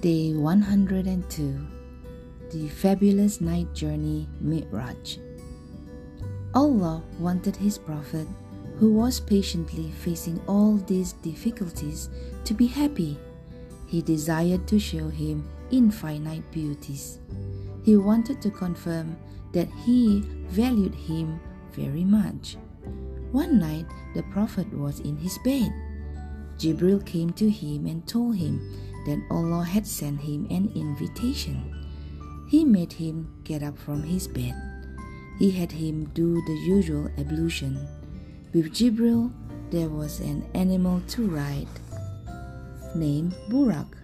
Day 102 The Fabulous Night Journey Mi'raj. Allah wanted His Prophet, who was patiently facing all these difficulties, to be happy. He desired to show him infinite beauties. He wanted to confirm that He valued him very much. One night, the Prophet was in his bed. Jibril came to him and told him that Allah had sent him an invitation. He made him get up from his bed. He had him do the usual ablution. With Jibril, there was an animal to ride named Buraq.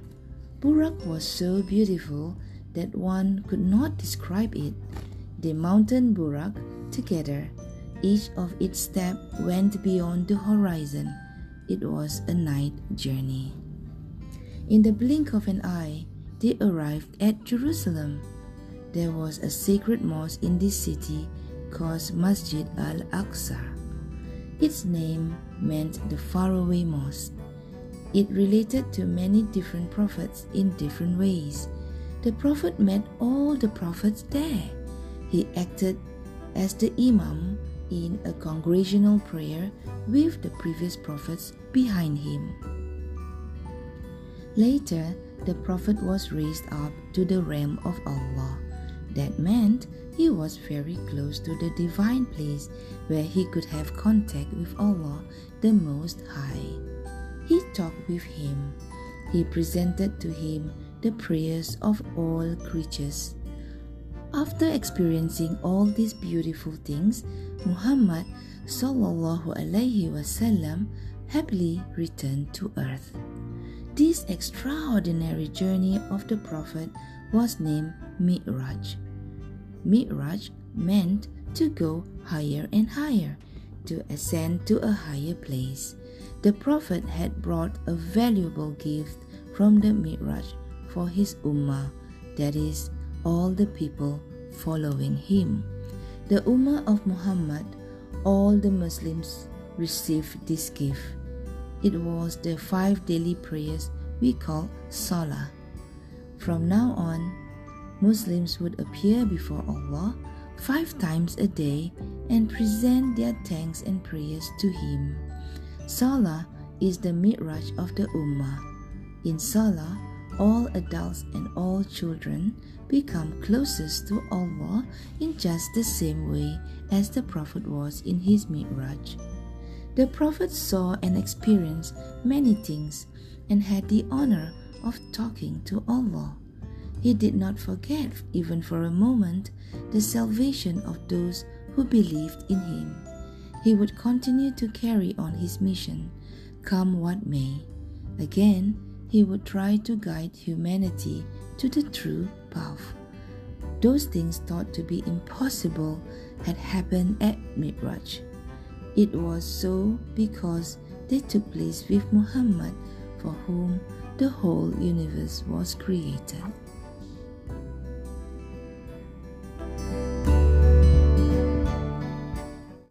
Buraq was so beautiful that one could not describe it. They mounted Buraq together. Each of its steps went beyond the horizon. It was a night journey. In the blink of an eye, they arrived at Jerusalem. There was a sacred mosque in this city called Masjid al Aqsa. Its name meant the faraway mosque. It related to many different prophets in different ways. The prophet met all the prophets there. He acted as the imam in a congregational prayer with the previous prophets behind him. Later, the Prophet was raised up to the realm of Allah. That meant he was very close to the divine place where he could have contact with Allah, the Most High. He talked with him. He presented to him the prayers of all creatures. After experiencing all these beautiful things, Muhammad sallallahu alaihi wasallam happily returned to earth. This extraordinary journey of the Prophet was named Mi'raj. Mi'raj meant to go higher and higher, to ascend to a higher place. The Prophet had brought a valuable gift from the Mi'raj for his Ummah, that is, all the people following him. The Ummah of Muhammad, all the Muslims received this gift it was the five daily prayers we call Salah. From now on, Muslims would appear before Allah five times a day and present their thanks and prayers to Him. Salah is the mi'raj of the Ummah. In Salah, all adults and all children become closest to Allah in just the same way as the Prophet was in his mi'raj. The Prophet saw and experienced many things and had the honor of talking to Allah. He did not forget, even for a moment, the salvation of those who believed in him. He would continue to carry on his mission, come what may. Again, he would try to guide humanity to the true path. Those things thought to be impossible had happened at Mi'raj. It was so because they took place with Muhammad, for whom the whole universe was created.